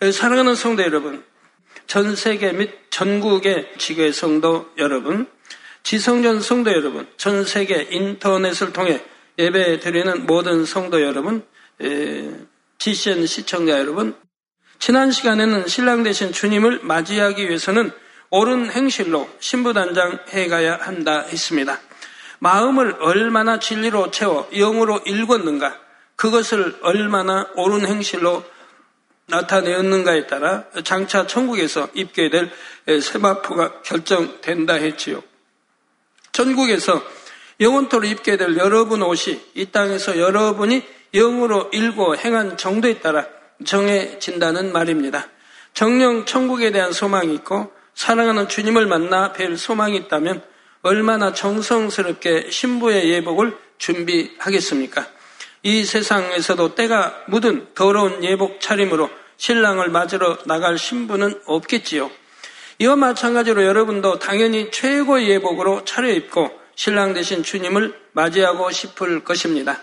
사랑하는 성도 여러분, 전 세계 및 전국의 지교의 성도 여러분, 지성전 성도 여러분, 전 세계 인터넷을 통해 예배 드리는 모든 성도 여러분, GCN 시청자 여러분, 지난 시간에는 신랑 되신 주님을 맞이하기 위해서는 옳은 행실로 신부단장 해가야 한다 했습니다. 마음을 얼마나 진리로 채워 영으로 읽었는가, 그것을 얼마나 옳은 행실로 나타내었는가에 따라 장차 천국에서 입게 될 세마포가 결정된다 했지요. 전국에서 영원토로 입게 될 여러분 옷이 이 땅에서 여러분이 영으로 읽고 행한 정도에 따라 정해진다는 말입니다. 정령 천국에 대한 소망이 있고 사랑하는 주님을 만나 뵐 소망이 있다면 얼마나 정성스럽게 신부의 예복을 준비하겠습니까? 이 세상에서도 때가 묻은 더러운 예복 차림으로 신랑을 맞으러 나갈 신부는 없겠지요. 이와 마찬가지로 여러분도 당연히 최고의 예복으로 차려입고 신랑 대신 주님을 맞이하고 싶을 것입니다.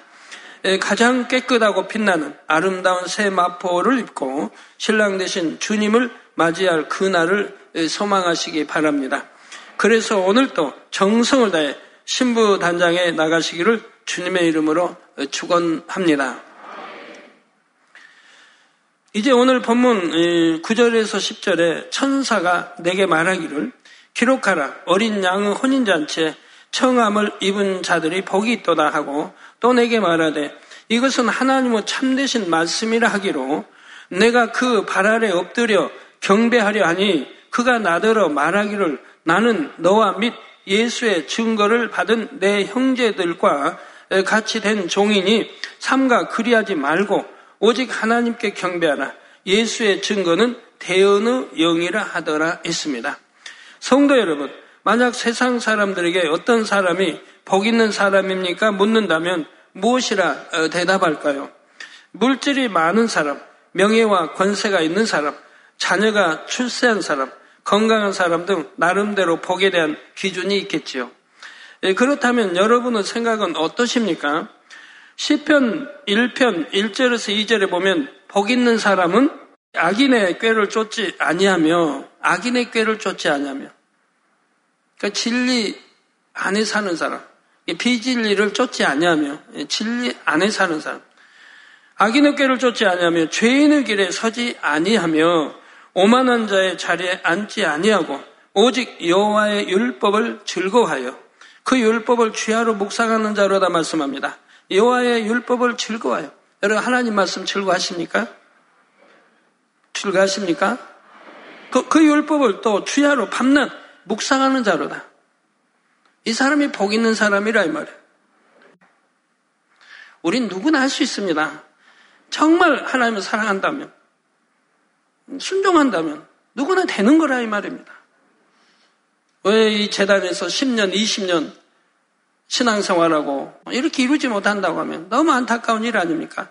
가장 깨끗하고 빛나는 아름다운 새 마포를 입고 신랑 대신 주님을 맞이할 그날을 소망하시기 바랍니다. 그래서 오늘도 정성을 다해 신부 단장에 나가시기를 주님의 이름으로 축원합니다. 이제 오늘 본문 9절에서 10절에 천사가 내게 말하기를 기록하라. 어린 양의 혼인잔치에 청함을 입은 자들이 복이 있도다 하고 또 내게 말하되 이것은 하나님의 참되신 말씀이라 하기로 내가 그 발 아래 엎드려 경배하려 하니 그가 나더러 말하기를 나는 너와 및 예수의 증거를 받은 내 형제들과 같이 된 종이니 삼가 그리하지 말고 오직 하나님께 경배하라. 예수의 증거는 대언의 영이라 하더라 했습니다. 성도 여러분, 만약 세상 사람들에게 어떤 사람이 복 있는 사람입니까? 묻는다면 무엇이라 어, 대답할까요? 물질이 많은 사람, 명예와 권세가 있는 사람, 자녀가 출세한 사람, 건강한 사람 등 나름대로 복에 대한 기준이 있겠지요. 예, 그렇다면 여러분의 생각은 어떠십니까? 시편 1편 1절에서 2절에 보면 복 있는 사람은 악인의 꾀를 쫓지 아니하며 악인의 꾀를 쫓지 아니하며 그러니까 진리 안에 사는 사람 비진리를 쫓지 아니하며 예, 진리 안에 사는 사람 악인의 꾀를 쫓지 아니하며 죄인의 길에 서지 아니하며 오만한 자의 자리에 앉지 아니하고 오직 여호와의 율법을 즐거워하여 그 율법을 취하로 묵상하는 자로다 말씀합니다. 여호와의 율법을 즐거워요. 여러분 하나님 말씀 즐거워하십니까? 즐거워하십니까? 그, 그 율법을 또 취하로 밤낮 묵상하는 자로다. 이 사람이 복 있는 사람이라 이 말이에요. 우린 누구나 할 수 있습니다. 정말 하나님을 사랑한다면, 순종한다면 누구나 되는 거라 이 말입니다. 왜 이 재단에서 10년, 20년 신앙생활하고 이렇게 이루지 못한다고 하면 너무 안타까운 일 아닙니까?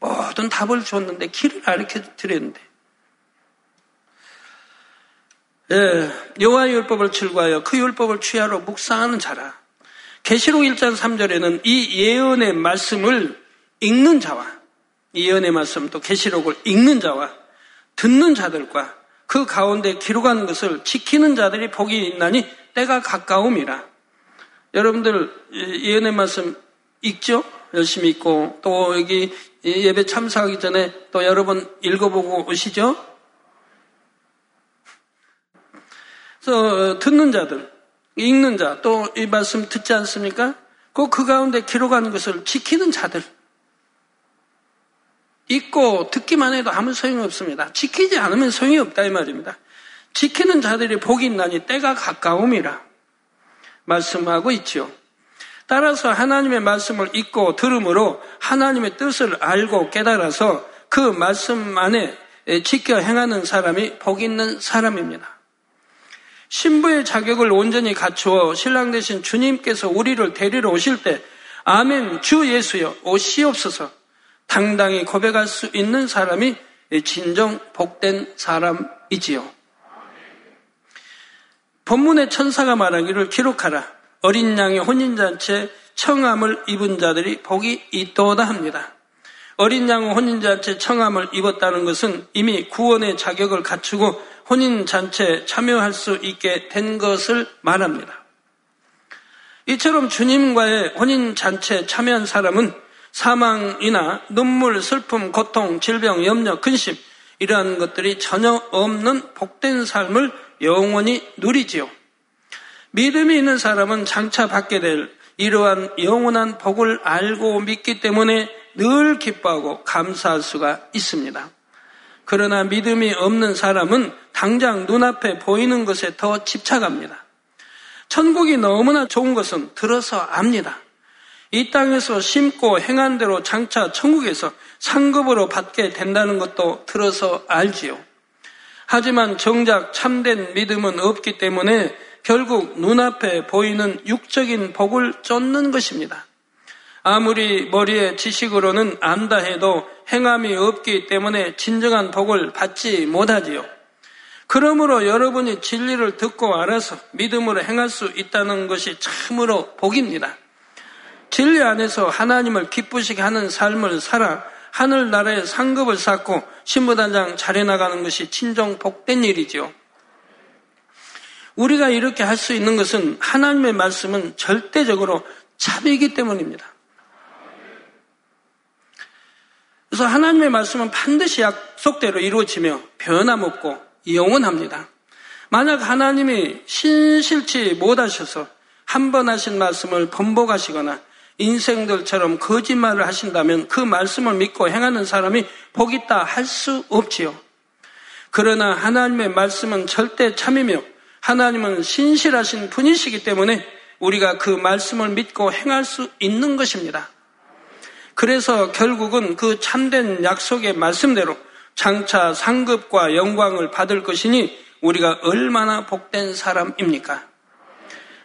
모든 답을 줬는데 길을 가르쳐 드렸는데 예, 여호와의 율법을 즐거하여 그 율법을 취하러 묵상하는 자라. 계시록 1장 3절에는 이 예언의 말씀을 읽는 자와 이 예언의 말씀 또 계시록을 읽는 자와 듣는 자들과 그 가운데 기록한 것을 지키는 자들이 복이 있나니 때가 가까움이라. 여러분들 예언의 말씀 읽죠? 열심히 읽고 또 여기 예배 참석하기 전에 또 여러 분 읽어보고 오시죠? 그래서 듣는 자들, 읽는 자, 또 이 말씀 듣지 않습니까? 꼭 그 가운데 기록한 것을 지키는 자들. 읽고 듣기만 해도 아무 소용이 없습니다. 지키지 않으면 소용이 없다 이 말입니다. 지키는 자들이 복이 있나니 때가 가까움이라. 말씀하고 있죠. 따라서 하나님의 말씀을 읽고 들음으로 하나님의 뜻을 알고 깨달아서 그 말씀 안에 지켜 행하는 사람이 복 있는 사람입니다. 신부의 자격을 온전히 갖추어 신랑 대신 주님께서 우리를 데리러 오실 때 아멘 주 예수여 오시옵소서 당당히 고백할 수 있는 사람이 진정 복된 사람이지요. 본문의 천사가 말하기를 기록하라. 어린 양의 혼인잔치에 청함을 입은 자들이 복이 있도다 합니다. 어린 양 혼인잔치 청함을 입었다는 것은 이미 구원의 자격을 갖추고 혼인잔치에 참여할 수 있게 된 것을 말합니다. 이처럼 주님과의 혼인잔치에 참여한 사람은 사망이나 눈물, 슬픔, 고통, 질병, 염려, 근심, 이러한 것들이 전혀 없는 복된 삶을 영원히 누리지요. 믿음이 있는 사람은 장차 받게 될 이러한 영원한 복을 알고 믿기 때문에 늘 기뻐하고 감사할 수가 있습니다. 그러나 믿음이 없는 사람은 당장 눈앞에 보이는 것에 더 집착합니다. 천국이 너무나 좋은 것은 들어서 압니다. 이 땅에서 심고 행한 대로 장차 천국에서 상급으로 받게 된다는 것도 들어서 알지요. 하지만 정작 참된 믿음은 없기 때문에 결국 눈앞에 보이는 육적인 복을 쫓는 것입니다. 아무리 머리에 지식으로는 안다 해도 행함이 없기 때문에 진정한 복을 받지 못하지요. 그러므로 여러분이 진리를 듣고 알아서 믿음으로 행할 수 있다는 것이 참으로 복입니다. 진리 안에서 하나님을 기쁘시게 하는 삶을 살아 하늘나라의 상급을 쌓고 신부단장 잘해나가는 것이 친정 복된 일이죠. 우리가 이렇게 할 수 있는 것은 하나님의 말씀은 절대적으로 참이기 때문입니다. 그래서 하나님의 말씀은 반드시 약속대로 이루어지며 변함없고 영원합니다. 만약 하나님이 신실치 못하셔서 한 번 하신 말씀을 번복하시거나 인생들처럼 거짓말을 하신다면 그 말씀을 믿고 행하는 사람이 복 있다 할 수 없지요. 그러나 하나님의 말씀은 절대 참이며 하나님은 신실하신 분이시기 때문에 우리가 그 말씀을 믿고 행할 수 있는 것입니다. 그래서 결국은 그 참된 약속의 말씀대로 장차 상급과 영광을 받을 것이니 우리가 얼마나 복된 사람입니까?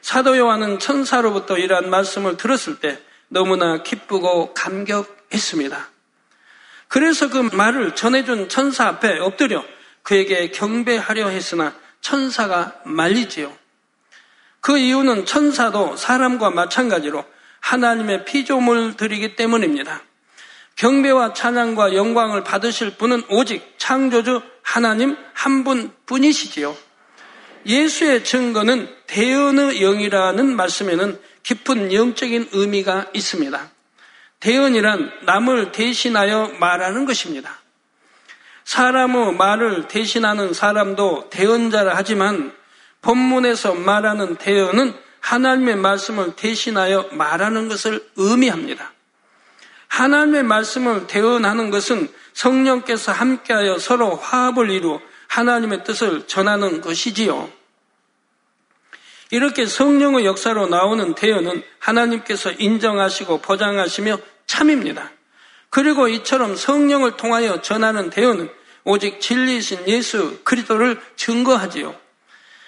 사도 요한은 천사로부터 이러한 말씀을 들었을 때 너무나 기쁘고 감격했습니다. 그래서 그 말을 전해준 천사 앞에 엎드려 그에게 경배하려 했으나 천사가 말리지요. 그 이유는 천사도 사람과 마찬가지로 하나님의 피조물 들이기 때문입니다. 경배와 찬양과 영광을 받으실 분은 오직 창조주 하나님 한 분 뿐이시지요. 예수의 증거는 대언의 영이라는 말씀에는 깊은 영적인 의미가 있습니다. 대언이란 남을 대신하여 말하는 것입니다. 사람의 말을 대신하는 사람도 대언자라 하지만 본문에서 말하는 대언은 하나님의 말씀을 대신하여 말하는 것을 의미합니다. 하나님의 말씀을 대언하는 것은 성령께서 함께하여 서로 화합을 이루어 하나님의 뜻을 전하는 것이지요. 이렇게 성령의 역사로 나오는 대언은 하나님께서 인정하시고 보장하시며 참입니다. 그리고 이처럼 성령을 통하여 전하는 대언은 오직 진리이신 예수 그리스도를 증거하지요.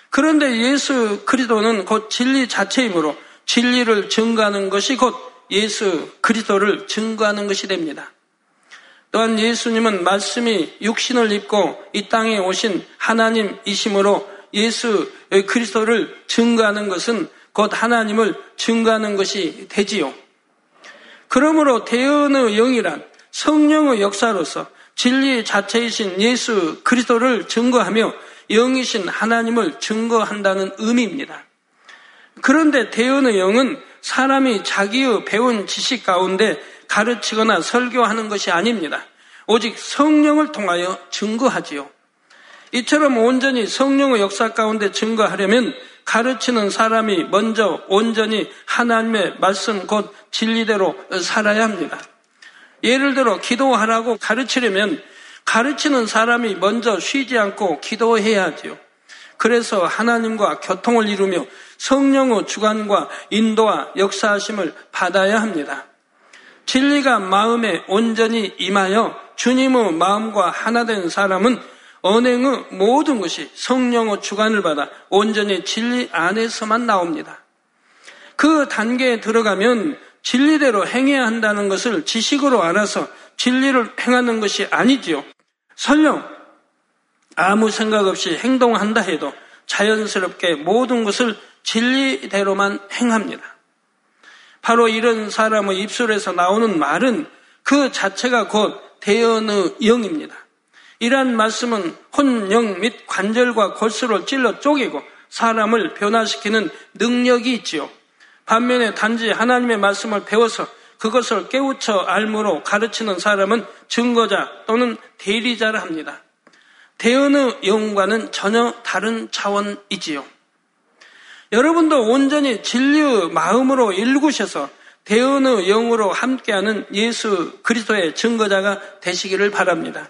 그런데 예수 그리스도는 곧 진리 자체이므로 진리를 증거하는 것이 곧 예수 그리스도를 증거하는 것이 됩니다. 또한 예수님은 말씀이 육신을 입고 이 땅에 오신 하나님이심으로 예수 그리스도를 증거하는 것은 곧 하나님을 증거하는 것이 되지요. 그러므로 대언의 영이란 성령의 역사로서 진리 자체이신 예수 그리스도를 증거하며 영이신 하나님을 증거한다는 의미입니다. 그런데 대언의 영은 사람이 자기의 배운 지식 가운데 가르치거나 설교하는 것이 아닙니다. 오직 성령을 통하여 증거하지요. 이처럼 온전히 성령의 역사 가운데 증거하려면 가르치는 사람이 먼저 온전히 하나님의 말씀 곧 진리대로 살아야 합니다. 예를 들어 기도하라고 가르치려면 가르치는 사람이 먼저 쉬지 않고 기도해야 하지요. 그래서 하나님과 교통을 이루며 성령의 주관과 인도와 역사하심을 받아야 합니다. 진리가 마음에 온전히 임하여 주님의 마음과 하나 된 사람은 언행의 모든 것이 성령의 주관을 받아 온전히 진리 안에서만 나옵니다. 그 단계에 들어가면 진리대로 행해야 한다는 것을 지식으로 알아서 진리를 행하는 것이 아니지요. 설령 아무 생각 없이 행동한다 해도 자연스럽게 모든 것을 진리대로만 행합니다. 바로 이런 사람의 입술에서 나오는 말은 그 자체가 곧 대언의 영입니다. 이러한 말씀은 혼영 및 관절과 골수를 찔러 쪼개고 사람을 변화시키는 능력이 있지요. 반면에 단지 하나님의 말씀을 배워서 그것을 깨우쳐 알므로 가르치는 사람은 증거자 또는 대리자를 합니다. 대언의 영과는 전혀 다른 차원이지요. 여러분도 온전히 진리의 마음으로 일구셔서 대언의 영으로 함께하는 예수 그리스도의 증거자가 되시기를 바랍니다.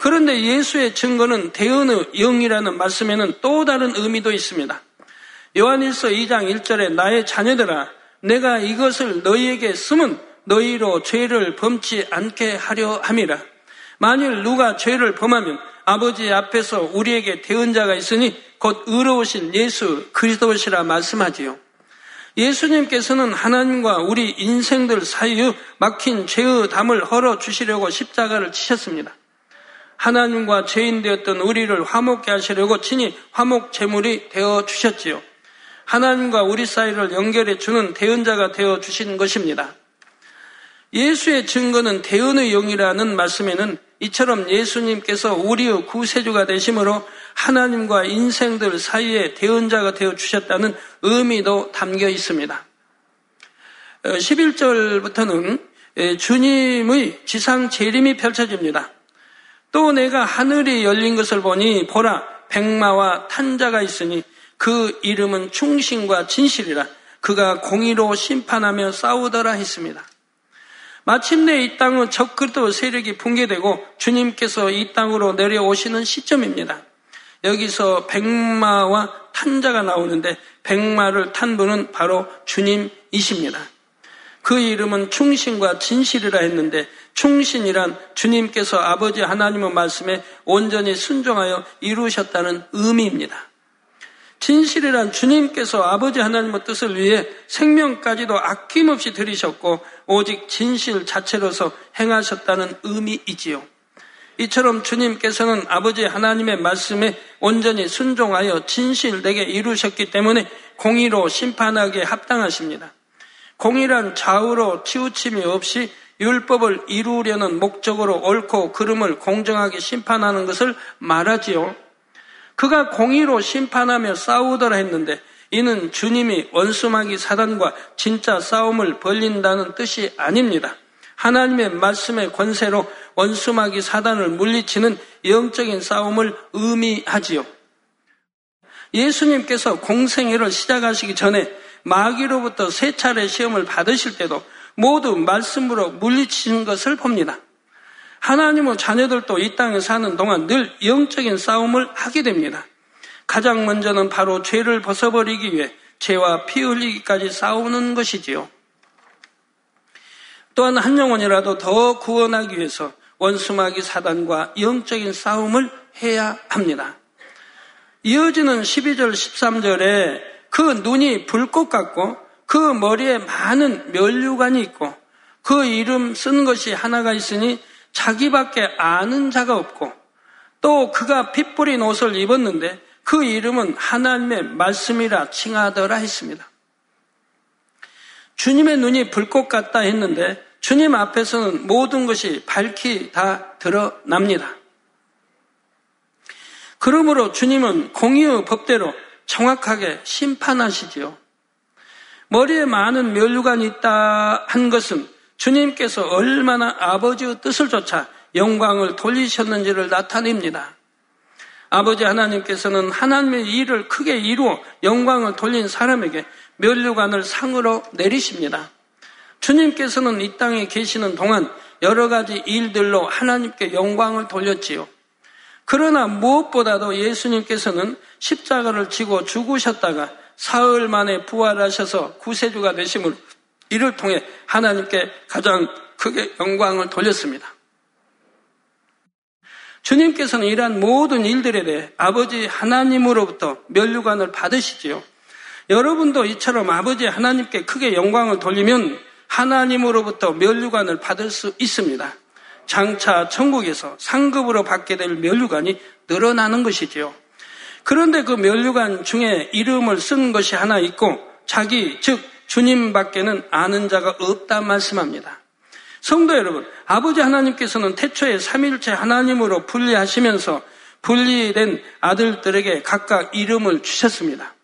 그런데 예수의 증거는 대언의 영이라는 말씀에는 또 다른 의미도 있습니다. 요한일서 2장 1절에 나의 자녀들아 내가 이것을 너희에게 쓰면 너희로 죄를 범치 않게 하려 함이라. 만일 누가 죄를 범하면 아버지 앞에서 우리에게 대언자가 있으니 곧 의로우신 예수 그리스도시라 말씀하지요. 예수님께서는 하나님과 우리 인생들 사이의 막힌 죄의 담을 헐어 주시려고 십자가를 치셨습니다. 하나님과 죄인 되었던 우리를 화목케 하시려고 친히 화목 제물이 되어 주셨지요. 하나님과 우리 사이를 연결해 주는 대언자가 되어 주신 것입니다. 예수의 증거는 대언의 영이라는 말씀에는 이처럼 예수님께서 우리의 구세주가 되심으로 하나님과 인생들 사이에 대언자가 되어 주셨다는 의미도 담겨 있습니다. 11절부터는 어, 주님의 지상 재림이 펼쳐집니다. 또 내가 하늘이 열린 것을 보니 보라 백마와 탄자가 있으니 그 이름은 충신과 진실이라 그가 공의로 심판하며 싸우더라 했습니다. 마침내 이 땅은 적그리스도 세력이 붕괴되고 주님께서 이 땅으로 내려오시는 시점입니다. 여기서 백마와 탄자가 나오는데 백마를 탄 분은 바로 주님이십니다. 그 이름은 충신과 진실이라 했는데 충신이란 주님께서 아버지 하나님의 말씀에 온전히 순종하여 이루셨다는 의미입니다. 진실이란 주님께서 아버지 하나님의 뜻을 위해 생명까지도 아낌없이 들이셨고 오직 진실 자체로서 행하셨다는 의미이지요. 이처럼 주님께서는 아버지 하나님의 말씀에 온전히 순종하여 진실되게 이루셨기 때문에 공의로 심판하기에 합당하십니다. 공의란 좌우로 치우침이 없이 율법을 이루려는 목적으로 옳고 그름을 공정하게 심판하는 것을 말하지요. 그가 공의로 심판하며 싸우더라 했는데 이는 주님이 원수마귀 사단과 진짜 싸움을 벌린다는 뜻이 아닙니다. 하나님의 말씀의 권세로 원수마귀 사단을 물리치는 영적인 싸움을 의미하지요. 예수님께서 공생애를 시작하시기 전에 마귀로부터 세 차례 시험을 받으실 때도 모두 말씀으로 물리치는 것을 봅니다. 하나님의 자녀들도 이 땅에 사는 동안 늘 영적인 싸움을 하게 됩니다. 가장 먼저는 바로 죄를 벗어버리기 위해 죄와 피 흘리기까지 싸우는 것이지요. 또한 한 영혼이라도 더 구원하기 위해서 원수마귀 사단과 영적인 싸움을 해야 합니다. 이어지는 12절, 13절에 그 눈이 불꽃 같고 그 머리에 많은 멸류관이 있고 그 이름 쓴 것이 하나가 있으니 자기밖에 아는 자가 없고 또 그가 핏 뿌린 옷을 입었는데 그 이름은 하나님의 말씀이라 칭하더라 했습니다. 주님의 눈이 불꽃 같다 했는데 주님 앞에서는 모든 것이 밝히 다 드러납니다. 그러므로 주님은 공의의 법대로 정확하게 심판하시지요. 머리에 많은 멸류관이 있다 한 것은 주님께서 얼마나 아버지의 뜻을 쫓아 영광을 돌리셨는지를 나타냅니다. 아버지 하나님께서는 하나님의 일을 크게 이루어 영광을 돌린 사람에게 멸류관을 상으로 내리십니다. 주님께서는 이 땅에 계시는 동안 여러 가지 일들로 하나님께 영광을 돌렸지요. 그러나 무엇보다도 예수님께서는 십자가를 지고 죽으셨다가 사흘 만에 부활하셔서 구세주가 되심을 이를 통해 하나님께 가장 크게 영광을 돌렸습니다. 주님께서는 이러한 모든 일들에 대해 아버지 하나님으로부터 멸류관을 받으시지요. 여러분도 이처럼 아버지 하나님께 크게 영광을 돌리면 하나님으로부터 멸류관을 받을 수 있습니다. 장차 천국에서 상급으로 받게 될 멸류관이 늘어나는 것이지요. 그런데 그 멸류관 중에 이름을 쓴 것이 하나 있고 자기 즉 주님밖에는 아는 자가 없다 말씀합니다. 성도 여러분, 아버지 하나님께서는 태초에 삼일체 하나님으로 분리하시면서 분리된 아들들에게 각각 이름을 주셨습니다.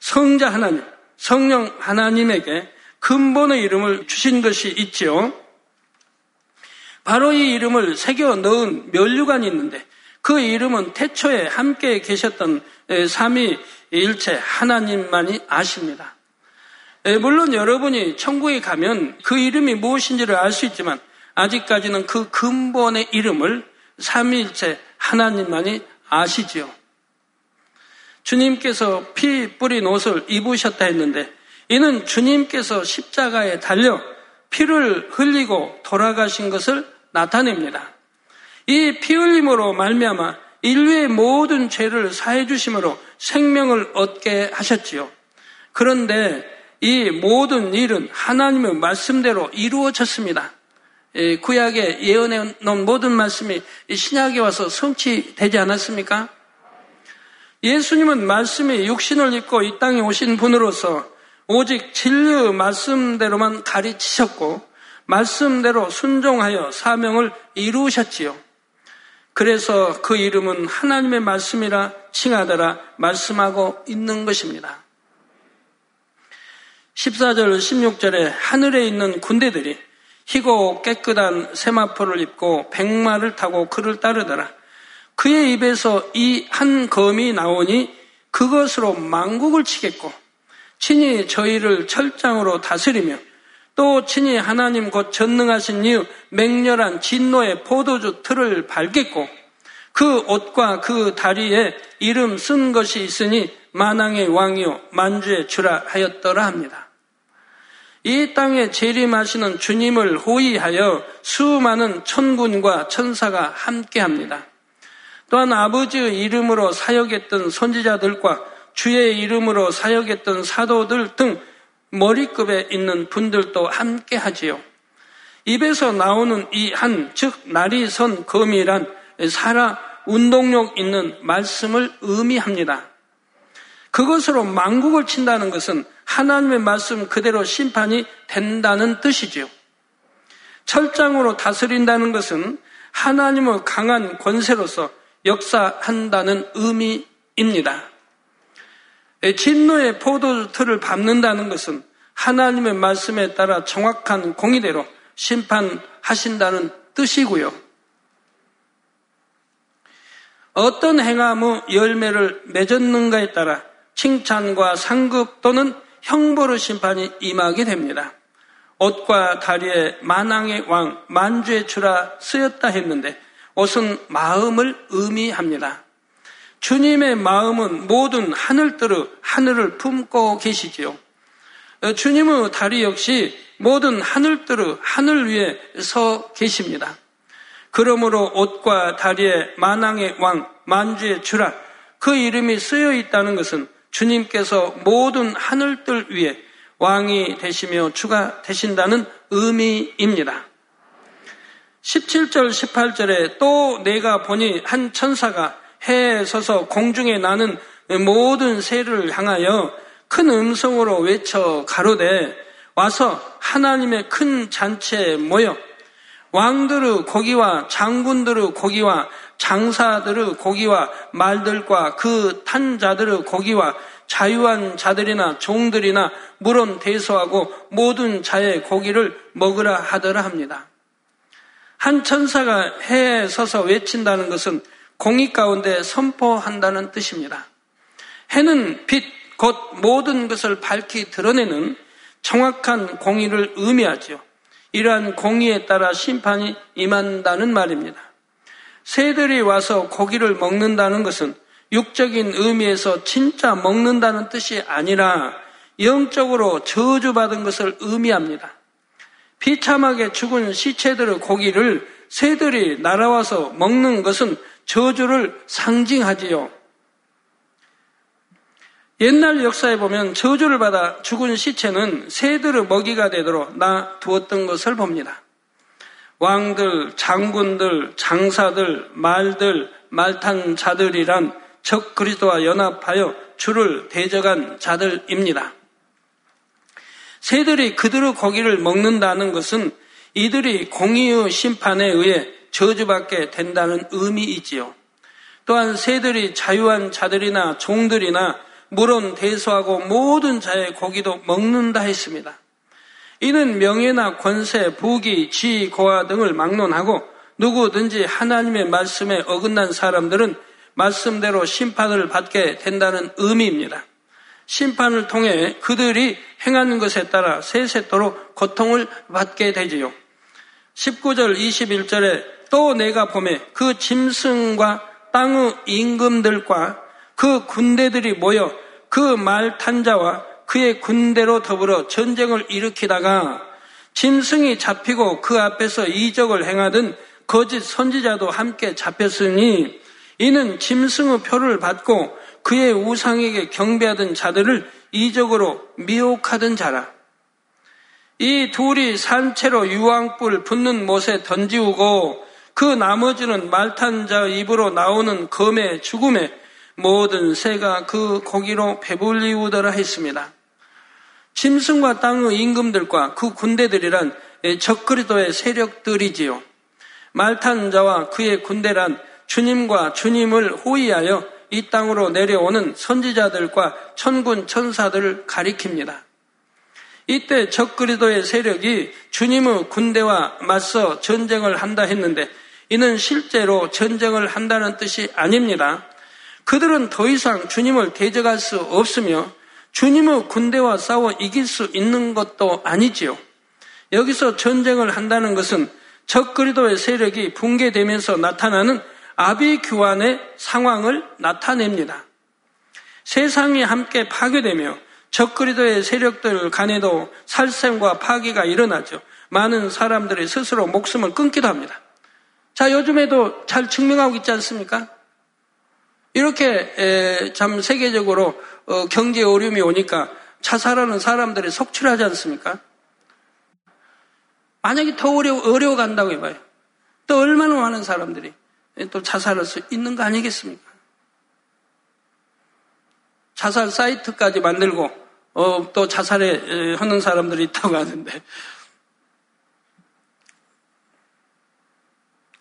성자 하나님, 성령 하나님에게 근본의 이름을 주신 것이 있지요. 바로 이 이름을 새겨 넣은 멸류관이 있는데 그 이름은 태초에 함께 계셨던 삼위 일체 하나님만이 아십니다. 물론 여러분이 천국에 가면 그 이름이 무엇인지를 알 수 있지만 아직까지는 그 근본의 이름을 삼위일체 하나님만이 아시지요. 주님께서 피 뿌린 옷을 입으셨다 했는데 이는 주님께서 십자가에 달려 피를 흘리고 돌아가신 것을 나타냅니다. 이 피 흘림으로 말미암아 인류의 모든 죄를 사해 주심으로 생명을 얻게 하셨지요. 그런데 이 모든 일은 하나님의 말씀대로 이루어졌습니다. 구약에 예언해 놓은 모든 말씀이 신약에 와서 성취되지 않았습니까? 예수님은 말씀이 육신을 입고 이 땅에 오신 분으로서 오직 진리의 말씀대로만 가르치셨고 말씀대로 순종하여 사명을 이루셨지요. 그래서 그 이름은 하나님의 말씀이라 칭하더라 말씀하고 있는 것입니다. 14절, 16절에 하늘에 있는 군대들이 희고 깨끗한 세마포를 입고 백마를 타고 그를 따르더라. 그의 입에서 이 한 검이 나오니 그것으로 망국을 치겠고 친히 저희를 철장으로 다스리며 또 친히 하나님 곧 전능하신 이유 맹렬한 진노의 포도주 틀을 밟겠고 그 옷과 그 다리에 이름 쓴 것이 있으니 만왕의 왕이요 만주의 주라 하였더라 합니다. 이 땅에 재림하시는 주님을 호위하여 수많은 천군과 천사가 함께합니다. 또한 아버지의 이름으로 사역했던 선지자들과 주의 이름으로 사역했던 사도들 등 머리급에 있는 분들도 함께 하지요. 입에서 나오는 이 한, 즉, 날이 선 검이란 살아 운동력 있는 말씀을 의미합니다. 그것으로 망국을 친다는 것은 하나님의 말씀 그대로 심판이 된다는 뜻이지요. 철장으로 다스린다는 것은 하나님의 강한 권세로서 역사한다는 의미입니다. 진노의 포도틀을 밟는다는 것은 하나님의 말씀에 따라 정확한 공의대로 심판하신다는 뜻이고요. 어떤 행함의 열매를 맺었는가에 따라 칭찬과 상급 또는 형벌의 심판이 임하게 됩니다. 옷과 다리에 만왕의 왕, 만주의 주라 쓰였다 했는데 옷은 마음을 의미합니다. 주님의 마음은 모든 하늘들의 하늘을 품고 계시지요. 주님의 다리 역시 모든 하늘들의 하늘 위에 서 계십니다. 그러므로 옷과 다리에 만왕의 왕, 만주의 주라 그 이름이 쓰여 있다는 것은 주님께서 모든 하늘들 위에 왕이 되시며 주가 되신다는 의미입니다. 17절, 18절에 또 내가 보니 한 천사가 해에 서서 공중에 나는 모든 새를 향하여 큰 음성으로 외쳐 가로되 와서 하나님의 큰 잔치에 모여 왕들의 고기와 장군들의 고기와 장사들의 고기와 말들과 그 탄자들의 고기와 자유한 자들이나 종들이나 물론 대소하고 모든 자의 고기를 먹으라 하더라 합니다. 한 천사가 해에 서서 외친다는 것은 공의 가운데 선포한다는 뜻입니다. 해는 빛, 곧 모든 것을 밝히 드러내는 정확한 공의를 의미하죠. 이러한 공의에 따라 심판이 임한다는 말입니다. 새들이 와서 고기를 먹는다는 것은 육적인 의미에서 진짜 먹는다는 뜻이 아니라 영적으로 저주받은 것을 의미합니다. 비참하게 죽은 시체들의 고기를 새들이 날아와서 먹는 것은 저주를 상징하지요. 옛날 역사에 보면 저주를 받아 죽은 시체는 새들의 먹이가 되도록 놔두었던 것을 봅니다. 왕들, 장군들, 장사들, 말들, 말탄 자들이란 적 그리스도와 연합하여 주를 대적한 자들입니다. 새들이 그들의 고기를 먹는다는 것은 이들이 공의의 심판에 의해 저주받게 된다는 의미이지요. 또한 새들이 자유한 자들이나 종들이나 물론 대수하고 모든 자의 고기도 먹는다 했습니다. 이는 명예나 권세, 부귀, 지, 고화 등을 막론하고 누구든지 하나님의 말씀에 어긋난 사람들은 말씀대로 심판을 받게 된다는 의미입니다. 심판을 통해 그들이 행하는 것에 따라 세세토록 고통을 받게 되지요. 19절 21절에 또 내가 봄에 그 짐승과 땅의 임금들과 그 군대들이 모여 그 말탄 자와 그의 군대로 더불어 전쟁을 일으키다가 짐승이 잡히고 그 앞에서 이적을 행하던 거짓 선지자도 함께 잡혔으니 이는 짐승의 표를 받고 그의 우상에게 경배하던 자들을 이적으로 미혹하던 자라. 이 둘이 산채로 유황불 붙는 못에 던지우고 그 나머지는 말탄 자 입으로 나오는 검의 죽음에 모든 새가 그 고기로 배불리우더라 했습니다. 짐승과 땅의 임금들과 그 군대들이란 적그리도의 세력들이지요. 말탄 자와 그의 군대란 주님과 주님을 호위하여 이 땅으로 내려오는 선지자들과 천군 천사들을 가리킵니다. 이때 적그리도의 세력이 주님의 군대와 맞서 전쟁을 한다 했는데 이는 실제로 전쟁을 한다는 뜻이 아닙니다. 그들은 더 이상 주님을 대적할 수 없으며 주님의 군대와 싸워 이길 수 있는 것도 아니지요. 여기서 전쟁을 한다는 것은 적그리도의 세력이 붕괴되면서 나타나는 아비규환의 상황을 나타냅니다. 세상이 함께 파괴되며 적그리도의 세력들 간에도 살생과 파괴가 일어나죠. 많은 사람들이 스스로 목숨을 끊기도 합니다. 자, 요즘에도 잘 증명하고 있지 않습니까? 이렇게 참 세계적으로 어, 경제 어려움이 오니까 자살하는 사람들이 속출하지 않습니까? 만약에 더 어려워, 어려워 간다고 해봐요. 또 얼마나 많은 사람들이 또 자살할 수 있는 거 아니겠습니까? 자살 사이트까지 만들고 어, 또 자살에 하는 사람들이 있다고 하는데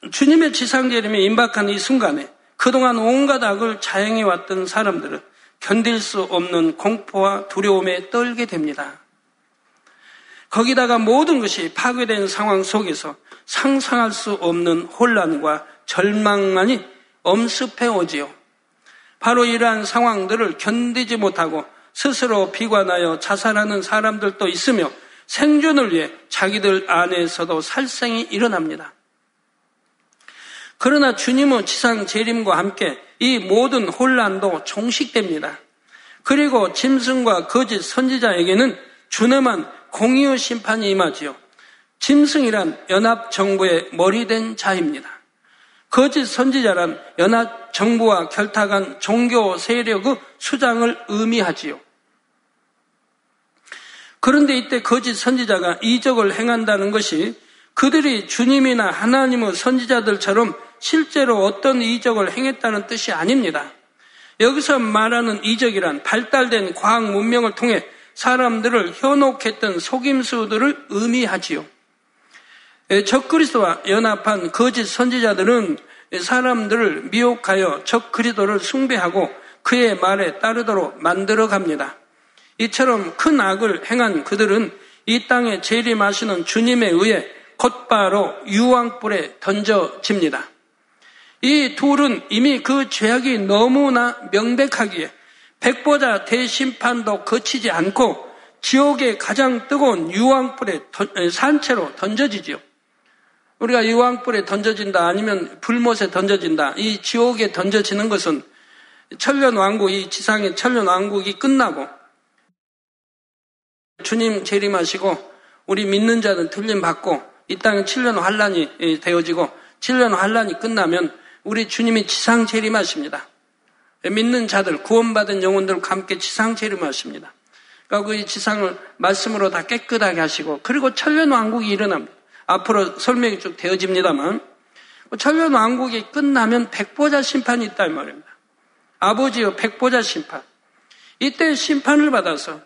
주님의 지상재림에 임박한 이 순간에 그동안 온갖 악을 자행해 왔던 사람들은 견딜 수 없는 공포와 두려움에 떨게 됩니다. 거기다가 모든 것이 파괴된 상황 속에서 상상할 수 없는 혼란과 절망만이 엄습해 오지요. 바로 이러한 상황들을 견디지 못하고 스스로 비관하여 자살하는 사람들도 있으며 생존을 위해 자기들 안에서도 살생이 일어납니다. 그러나 주님은 지상 재림과 함께 이 모든 혼란도 종식됩니다. 그리고 짐승과 거짓 선지자에게는 준엄한 공의의 심판이 임하지요. 짐승이란 연합정부의 머리된 자입니다. 거짓 선지자란 연합정부와 결탁한 종교 세력의 수장을 의미하지요. 그런데 이때 거짓 선지자가 이적을 행한다는 것이 그들이 주님이나 하나님의 선지자들처럼 실제로 어떤 이적을 행했다는 뜻이 아닙니다. 여기서 말하는 이적이란 발달된 과학 문명을 통해 사람들을 현혹했던 속임수들을 의미하지요. 적그리스도와 연합한 거짓 선지자들은 사람들을 미혹하여 적그리스도를 숭배하고 그의 말에 따르도록 만들어 갑니다. 이처럼 큰 악을 행한 그들은 이 땅에 재림하시는 주님에 의해 곧바로 유황불에 던져집니다. 이 둘은 이미 그 죄악이 너무나 명백하기에 백보자 대심판도 거치지 않고 지옥의 가장 뜨거운 유황불에 산채로 던져지지요. 우리가 유황불에 던져진다 아니면 불못에 던져진다. 이 지옥에 던져지는 것은 천년 왕국, 이 지상의 천년 왕국이 끝나고 주님 재림하시고 우리 믿는 자는 틀림 받고 이 땅에 7년 환란이 되어지고 7년 환란이 끝나면 우리 주님이 지상 재림하십니다. 믿는 자들, 구원받은 영혼들과 함께 지상 재림하십니다. 그러니까 그 지상을 말씀으로 다 깨끗하게 하시고 그리고 천년 왕국이 일어납니다. 앞으로 설명이 쭉 되어집니다만 천년 왕국이 끝나면 백보자 심판이 있다 이 말입니다. 아버지요 백보자 심판. 이때 심판을 받아서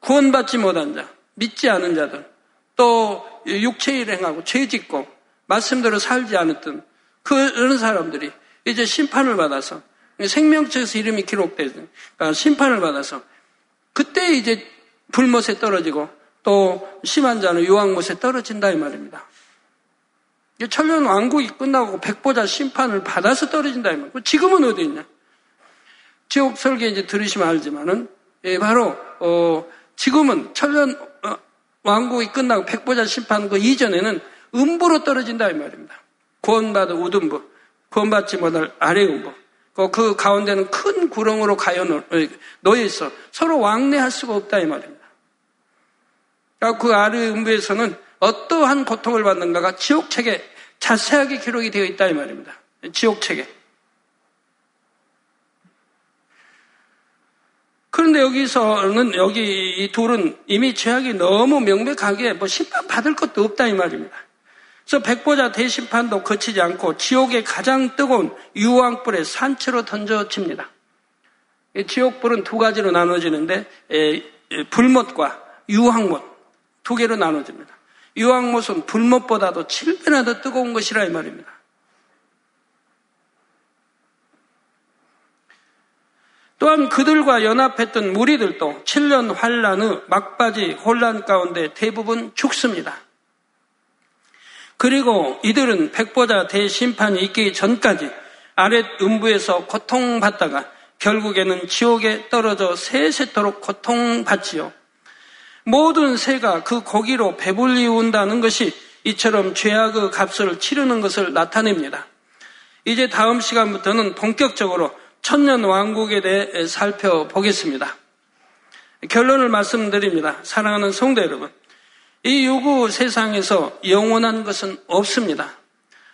구원받지 못한 자, 믿지 않은 자들, 또 육체 일 행하고 죄 짓고 말씀대로 살지 않았던 그런 사람들이 이제 심판을 받아서 생명책에서 이름이 기록되는 그러니까 심판을 받아서 그때 이제 불못에 떨어지고 또 심한 자는 유황못에 떨어진다 이 말입니다. 천년 왕국이 끝나고 백보자 심판을 받아서 떨어진다 이 말이에요. 지금은 어디 있냐? 지옥 설계 이제 들으시면 알지만은 예, 바로 어, 지금은 천년 어, 왕국이 끝나고 백보자 심판 그 이전에는 음부로 떨어진다 이 말입니다. 구원받은 우둔부, 구원받지 못할 아래 음부. 그, 그 가운데는 큰 구렁으로 가여 놓여 있어 서로 왕래할 수가 없다 이 말입니다. 그 아래 음부에서는 어떠한 고통을 받는가가 지옥책에 자세하게 기록이 되어 있다 이 말입니다. 지옥책에. 그런데 여기서는 여기 이 둘은 이미 죄악이 너무 명백하게 뭐 심판 받을 것도 없다 이 말입니다. 그래서 백보자 대심판도 거치지 않고 지옥의 가장 뜨거운 유황불에 산채로 던져집니다. 지옥불은 두 가지로 나눠지는데 불못과 유황못 두 개로 나눠집니다. 유황못은 불못보다도 7배나 더 뜨거운 것이라 이 말입니다. 또한 그들과 연합했던 무리들도 7년 환란 후 막바지 혼란 가운데 대부분 죽습니다. 그리고 이들은 백보자 대심판이 있기 전까지 아랫 음부에서 고통받다가 결국에는 지옥에 떨어져 세세토록 고통받지요. 모든 새가 그 고기로 배불리 운다는 것이 이처럼 죄악의 값을 치르는 것을 나타냅니다. 이제 다음 시간부터는 본격적으로 천년 왕국에 대해 살펴보겠습니다. 결론을 말씀드립니다. 사랑하는 성도 여러분. 이 요구 세상에서 영원한 것은 없습니다.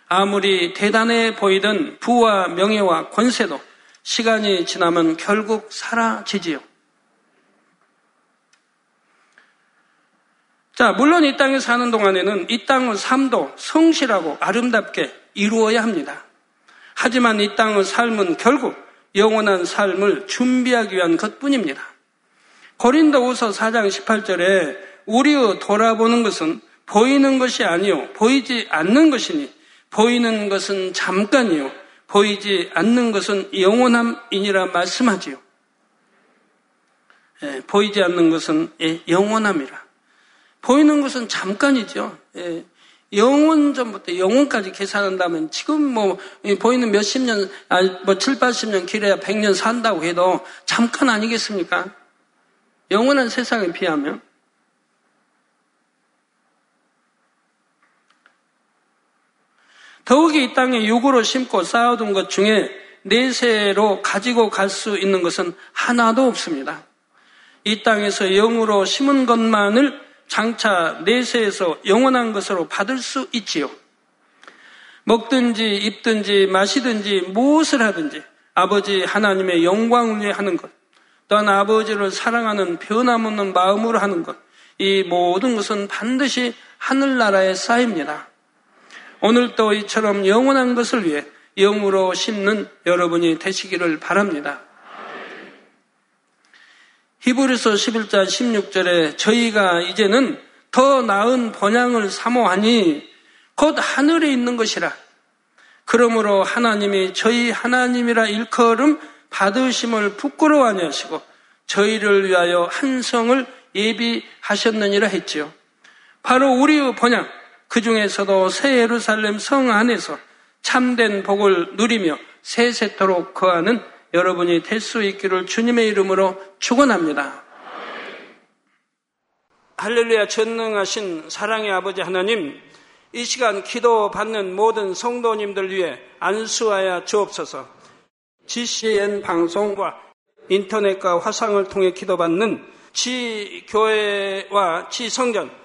아무리 대단해 보이던 부와 명예와 권세도 시간이 지나면 결국 사라지지요. 자, 물론 이 땅에 사는 동안에는 이 땅의 삶도 성실하고 아름답게 이루어야 합니다. 하지만 이 땅의 삶은 결국 영원한 삶을 준비하기 위한 것뿐입니다. 고린도후서 4장 18절에 우리의 돌아보는 것은 보이는 것이 아니요 보이지 않는 것이니 보이는 것은 잠깐이요 보이지 않는 것은 영원함이니라 말씀하지요. 예, 보이지 않는 것은 예, 영원함이라. 보이는 것은 잠깐이죠. 예, 영원 전부터 영원까지 계산한다면 지금 뭐 보이는 몇십 년, 뭐 7, 80년 길어야 100년 산다고 해도 잠깐 아니겠습니까? 영원한 세상에 비하면. 더욱이 이 땅에 육으로 심고 쌓아둔 것 중에 내세로 가지고 갈 수 있는 것은 하나도 없습니다. 이 땅에서 영으로 심은 것만을 장차 내세에서 영원한 것으로 받을 수 있지요. 먹든지 입든지 마시든지 무엇을 하든지 아버지 하나님의 영광을 위해 하는 것, 또한 아버지를 사랑하는 변함없는 마음으로 하는 것, 이 모든 것은 반드시 하늘나라에 쌓입니다. 오늘도 이처럼 영원한 것을 위해 영으로 심는 여러분이 되시기를 바랍니다. 히브리서 11장 16절에 저희가 이제는 더 나은 번양을 사모하니 곧 하늘에 있는 것이라. 그러므로 하나님이 저희 하나님이라 일컬음 받으심을 부끄러워하니 하시고 저희를 위하여 한 성을 예비하셨느니라 했지요. 바로 우리의 번양, 그 중에서도 새 예루살렘 성 안에서 참된 복을 누리며 세세토록 거하는 여러분이 될 수 있기를 주님의 이름으로 축원합니다. 할렐루야 전능하신 사랑의 아버지 하나님 이 시간 기도 받는 모든 성도님들 위해 안수하여 주옵소서. GCN 방송과 인터넷과 화상을 통해 기도받는 지 교회와 지 성전